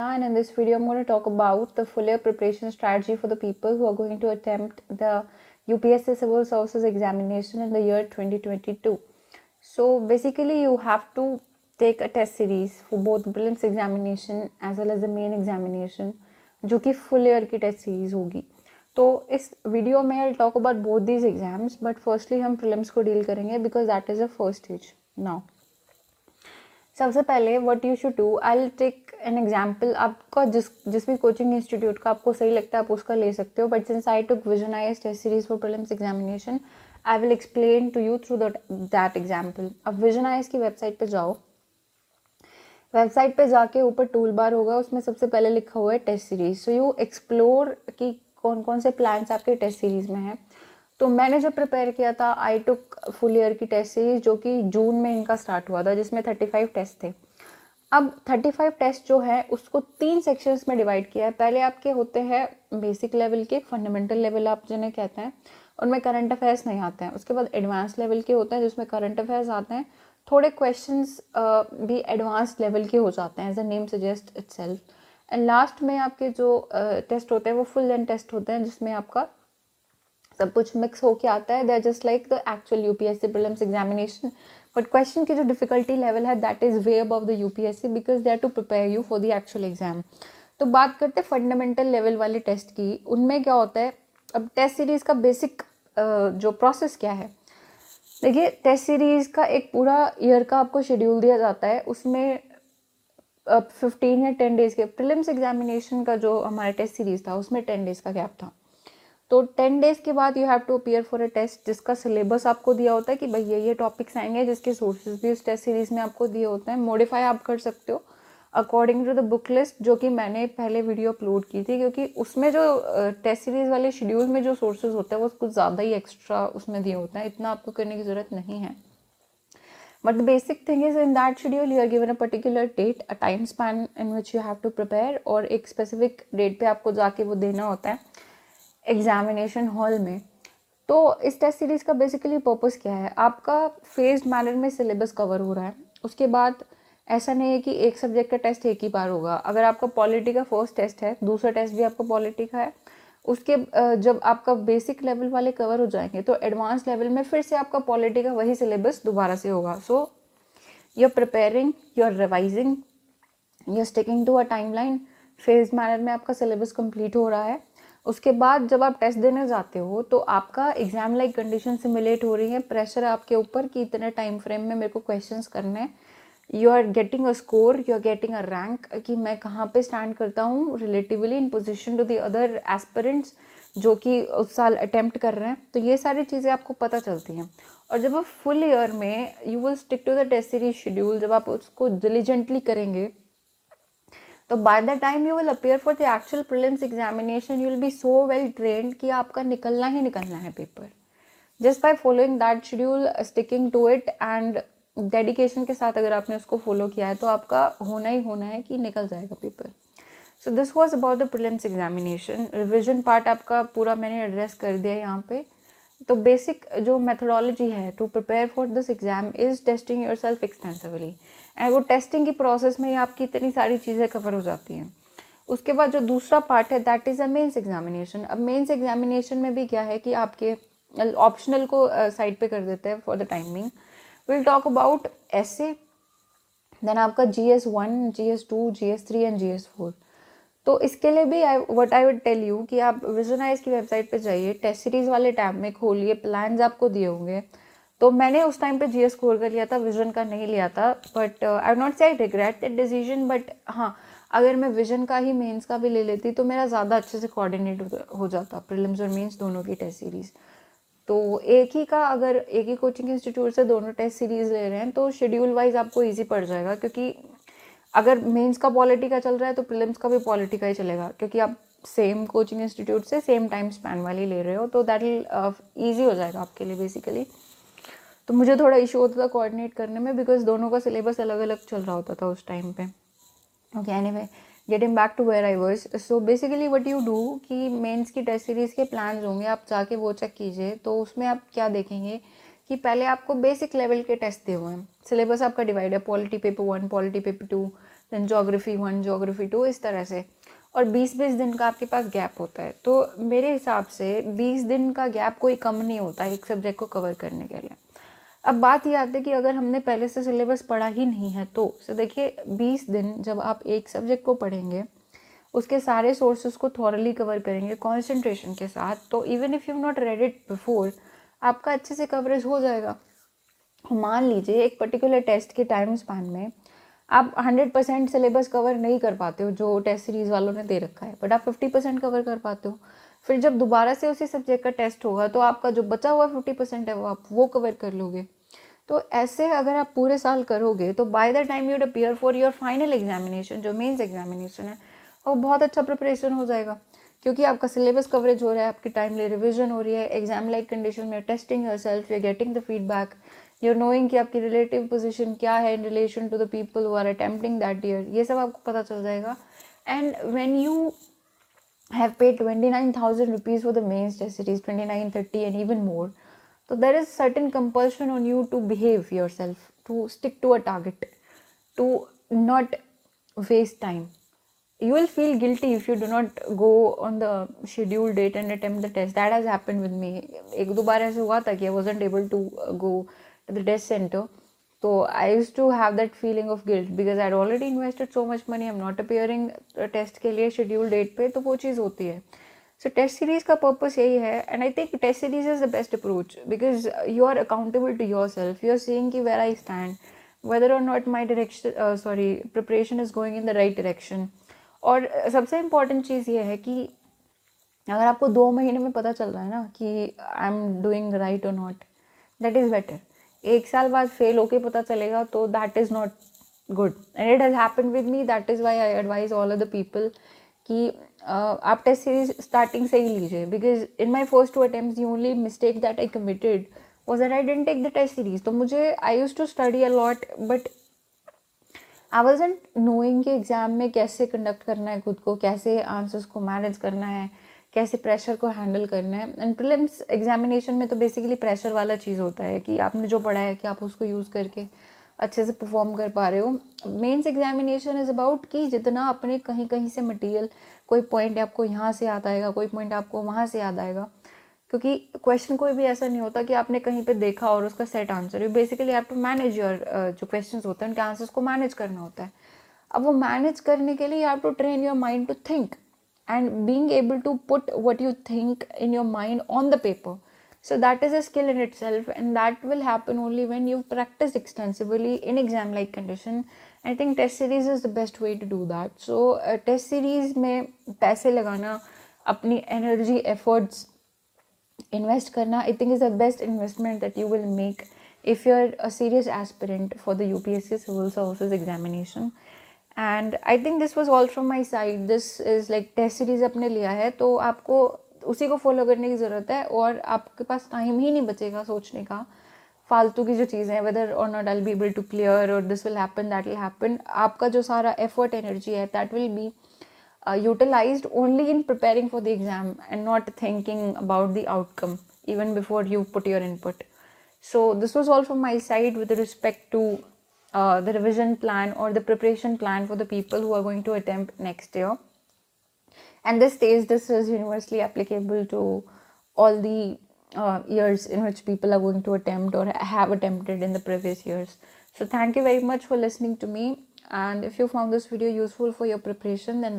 and in this video I'm going to talk about the full year preparation strategy for the people who are going to attempt the UPSC Civil Services examination in the year 2022. So basically you have to take a test series for both prelims examination as well as the main examination जो कि full year की test series होगी तो इस video में I talk about both these exams but firstly हम prelims को deal करेंगे because that is a first stage now सबसे पहले what you should do I take an example आपका जिस जिस भी कोचिंग इंस्टीट्यूट का आपको सही लगता है, आप उसका ले सकते हो but since I took Vision IAS test series for prelims examination I will explain to you through that example अब विजनाइज की वेबसाइट पे जाओ। वेबसाइट पे जाके ऊपर टूल बार होगा, उसमें सबसे पहले लिखा हुआ है test series so you explore की कौन कौन से प्लान्स आपके टेस्ट सीरीज़ में हैं। तो मैंने जब प्रिपेयर किया था आई टुक फुल ईयर की टेस्ट सीरीज़ जो कि जून में इनका स्टार्ट हुआ था, जिसमें थर्टी फाइव टेस्ट थे। अब थर्टी फाइव टेस्ट जो है, उसको तीन सेक्शंस में डिवाइड किया है। पहले आपके होते हैं बेसिक लेवल के फंडामेंटल लेवल आप जिन्हें कहते हैं, उनमें करंट अफेयर्स नहीं आते हैं। उसके बाद एडवांस लेवल के होते हैं, जिसमें करंट अफेयर्स आते हैं। थोड़े क्वेश्चन भी एडवांस लेवल के हो जाते हैं as a name suggest it and last में आपके जो टेस्ट होते हैं, वो फुल लेंथ टेस्ट होते हैं, जिसमें आपका सब कुछ मिक्स होके आता है they are just like the actual U P S C prelims examination but question की जो डिफिकल्टी लेवल है that is way above the U P S C because they are to prepare you for the actual exam तो बात करते हैं fundamental level वाले test की। उनमें क्या होता है, अब टेस्ट सीरीज़ का बेसिक जो प्रोसेस क्या है? देखिए टेस्ट सीरीज़ का एक पूरा ईयर का आपको शेड्यूल दिया जाता है, उसमें फिफ्टीन या टेन डेज़ के प्रिलिम्स एग्जामिनेशन का जो हमारा टेस्ट सीरीज़ था, उसमें टेन डेज़ का गैप था। तो टेन डेज़ के बाद you have to appear for a test जिसका सिलेबस आपको दिया होता है कि भाई ये ये टॉपिक्स आएँगे जिसके सोर्सेज भी उस टेस्ट सीरीज़ में आपको दिए होते हैं मॉडिफाई आप कर सकते हो according to the book list जो कि मैंने पहले वीडियो अपलोड की थी क्योंकि उसमें जो टेस्ट सीरीज़ वाले शेड्यूल में जो सोर्सेज होते हैं वो कुछ ज़्यादा ही एक्स्ट्रा उसमें दिए होते हैं इतना आपको करने की ज़रूरत नहीं है। But the basic thing is in that schedule you are given a particular date, a time span in which you have to prepare और एक specific date पे आपको जाके वो देना होता है। एग्जामिनेशन हॉल में। तो इस टेस्ट सीरीज़ का बेसिकली पर्पस क्या है? आपका फेस्ड मैनर में सिलेबस कवर हो रहा है। उसके बाद ऐसा नहीं है कि एक सब्जेक्ट का टेस्ट एक ही बार होगा। अगर आपका पॉलिटी का फ़र्स्ट टेस्ट है, दूसरा टेस्ट भी आपका पॉलिटी का है, उसके जब आपका बेसिक लेवल वाले कवर हो जाएँगे तो एडवांस लेवल में फिर से आपका पॉलिटी का वही सिलेबस दोबारा से होगा। So you are preparing you are revising you are sticking to a time line phased manner में आपका सिलेबस कंप्लीट हो रहा है। उसके बाद जब आप टेस्ट देने जाते हो तो आपका एग्ज़ाम लाइक कंडीशन सिमुलेट हो रही है। प्रेशर आपके ऊपर कि इतने टाइम फ्रेम में मेरे को क्वेश्चन करने हैं। You are getting a score you are getting a rank कि मैं कहाँ पे स्टैंड करता हूँ relatively in position to the other aspirants जो कि उस साल अटैम्प्ट कर रहे हैं। तो ये सारी चीज़ें आपको पता चलती हैं। और जब आप फुल ईयर में you will stick to the test series schedule जब आप उसको डिलीजेंटली करेंगे तो by the time you will appear for the actual prelims examination you will be so well trained कि आपका निकलना ही निकलना है paper just by following that schedule sticking to it and dedication के साथ अगर आपने उसको फॉलो किया है तो आपका होना ही होना है कि निकल जाएगा paper so this was about the prelims examination revision part आपका पूरा मैंने एड्रेस कर दिया यहाँ पे. तो बेसिक जो मेथोडोलॉजी है to prepare for this exam is testing yourself extensively and वो टेस्टिंग की प्रोसेस में ही आपकी इतनी सारी चीज़ें कवर हो जाती हैं। उसके बाद जो दूसरा पार्ट है that is a mains examination अब मेन्स एग्जामिनेशन में भी क्या है कि आपके ऑप्शनल को साइड uh, पे कर देते हैं for the timing will talk about ऐसे देन आपका G S one G S two G S three and G S four तो इसके लिए भी I what I would tell you कि आप विजनाइज की वेबसाइट पे जाइए टेस्ट सीरीज़ वाले टैब में खोलिए प्लान्स आपको दिए होंगे। तो मैंने उस टाइम पे जीएस स्कोर कर लिया था विजन का नहीं लिया था but I not say I regret that decision but हाँ अगर मैं विजन का ही मेंस का भी ले लेती तो मेरा ज़्यादा अच्छे से कोऑर्डिनेट हो जाता प्रिलिम्स और मेंस दोनों की टेस्ट सीरीज़ तो एक ही का अगर एक ही कोचिंग इंस्टीट्यूट से दोनों टेस्ट सीरीज़ ले रहे हैं तो शेड्यूल वाइज आपको ईजी पड़ जाएगा, क्योंकि अगर मेंस का पॉलिटी का चल रहा है तो प्रिलिम्स का भी पॉलिटी का ही चलेगा, क्योंकि आप सेम कोचिंग इंस्टीट्यूट से सेम टाइम स्पैन वाली ले रहे हो तो दैट ईजी हो जाएगा आपके लिए बेसिकली तो मुझे थोड़ा इशू होता था कोऑर्डिनेट करने में बिकॉज़ दोनों का सिलेबस अलग अलग चल रहा होता था उस टाइम पे. Okay anyway getting back to where I was so basically what you do कि मेंस की टेस्ट सीरीज़ के प्लान होंगे, आप जाके वो चेक कीजिए तो उसमें आप क्या देखेंगे? कि पहले आपको बेसिक लेवल के टेस्ट दिए हुए हैं। सिलेबस आपका डिवाइड है polity paper one polity paper two then geography one geography two इस तरह से। और बीस बीस दिन का आपके पास गैप होता है। तो मेरे हिसाब से 20 दिन का गैप कोई कम नहीं होता एक सब्जेक्ट को कवर करने के लिए। अब बात ये आती है कि अगर हमने पहले से सिलेबस पढ़ा ही नहीं है तो। So, देखिए 20 दिन जब आप एक सब्जेक्ट को पढ़ेंगे, उसके सारे सोर्सेज को थॉरली कवर करेंगे कॉन्सेंट्रेशन के साथ तो even if you not read it before आपका अच्छे से कवरेज हो जाएगा। मान लीजिए एक पर्टिकुलर टेस्ट के टाइम स्पैन में आप हंड्रेड परसेंट सिलेबस कवर नहीं कर पाते हो, जो टेस्ट सीरीज़ वालों ने दे रखा है बट आप फिफ्टी परसेंट कवर कर पाते हो। फिर जब दोबारा से उसी सब्जेक्ट का टेस्ट होगा तो आपका जो बचा हुआ फिफ्टी परसेंट है, वो आप वो कवर कर लोगे। तो ऐसे अगर आप पूरे साल करोगे तो by the time you'd appear for your final examination जो मेंस एग्जामिनेशन है, वो बहुत अच्छा प्रिपरेशन हो जाएगा। क्योंकि आपका सिलेबस कवरेज हो रहा है, आपकी टाइमली रिविजन हो रही है एग्ज़ाम लाइक कंडीशन में testing yourself you getting the feedback you're knowing कि आपकी रिलेटिव पोजिशन क्या है in relation to the people who are attempting that year ये सब आपको पता चल जाएगा। And when you have paid twenty nine thousand rupees for the mains test twenty nine thirty and even more तो there is certain compulsion on you to behave yourself to stick to a target to not waste time you will feel guilty if you do not go on the scheduled date and attempt the test that has happened with me एक दो बार ऐसे हुआ था कि I wasn't able to go to the test center so I used to have that feeling of guilt because I had already invested so much money I'm not appearing test के लिए scheduled date पे तो वो चीज़ होती है so test series का purpose यही है and I think test series is the best approach because you are accountable to yourself you are seeing कि where I stand whether or not my direction uh, sorry preparation is going in the right direction और सबसे important चीज़ ये है कि अगर आपको दो महीने में पता चल रहा है ना कि आई एम डूइंग राइट और नॉट दैट इज़ बेटर एक साल बाद फेल होके पता चलेगा तो that is not good and it has happen with me that is why I advise all the people कि आप टेस्ट सीरीज़ स्टार्टिंग से ही लीजिए. Because in my first two attempt the only mistake that I committed was that I didn't take the test series तो मुझे I use to study a lot but I wasn't knowing कि exam में कैसे conduct करना है खुद को, कैसे आंसर्स को मैनेज करना है, कैसे प्रेशर को हैंडल करना है। एंड प्रिलिम्स एग्जामिनेशन में तो बेसिकली प्रेशर वाला चीज़ होता है कि आपने जो पढ़ा है कि आप उसको यूज़ करके अच्छे से परफॉर्म कर पा रहे हो। मेंस एग्जामिनेशन इज़ अबाउट कि जितना अपने कहीं कहीं से मटेरियल कोई पॉइंट आपको यहाँ से याद आएगा, कोई पॉइंट आपको वहाँ से याद आएगा। क्योंकि क्वेश्चन कोई भी ऐसा नहीं होता कि आपने कहीं पे देखा और उसका set answer you basically have to manage your जो क्वेश्चन होते हैं, उनके आंसर्स को मैनेज करना होता है। अब वो मैनेज करने के लिए you have to train your mind to think and being able to put what you think in your mind on the paper so that is a skill in itself and that will happen only when you practice extensively in exam like condition I think test series is the best way to do that so test series में पैसे लगाना, अपनी energy efforts invest karna i think is the best investment that you will make if you're a serious aspirant for the upsc civil services examination. And I think this was all from my side this is like test series अपने लिया है तो आपको उसी को follow करने की ज़रूरत है और आपके पास टाइम ही नहीं बचेगा सोचने का। फालतू की जो चीज़ें हैं whether or not I be able to clear और this will happen that will happen आपका जो सारा एफर्ट एनर्जी है that will be uh, utilized only in preparing for the exam and not thinking about the outcome even before you put your input. So, this was all from my side with respect to uh, the revision plan or the preparation plan for the people who are going to attempt next year. And this stage, this is universally applicable to all the uh, years in which people are going to attempt or have attempted in the previous years. So, thank you very much for listening to me. And if you found this video useful for your preparation, then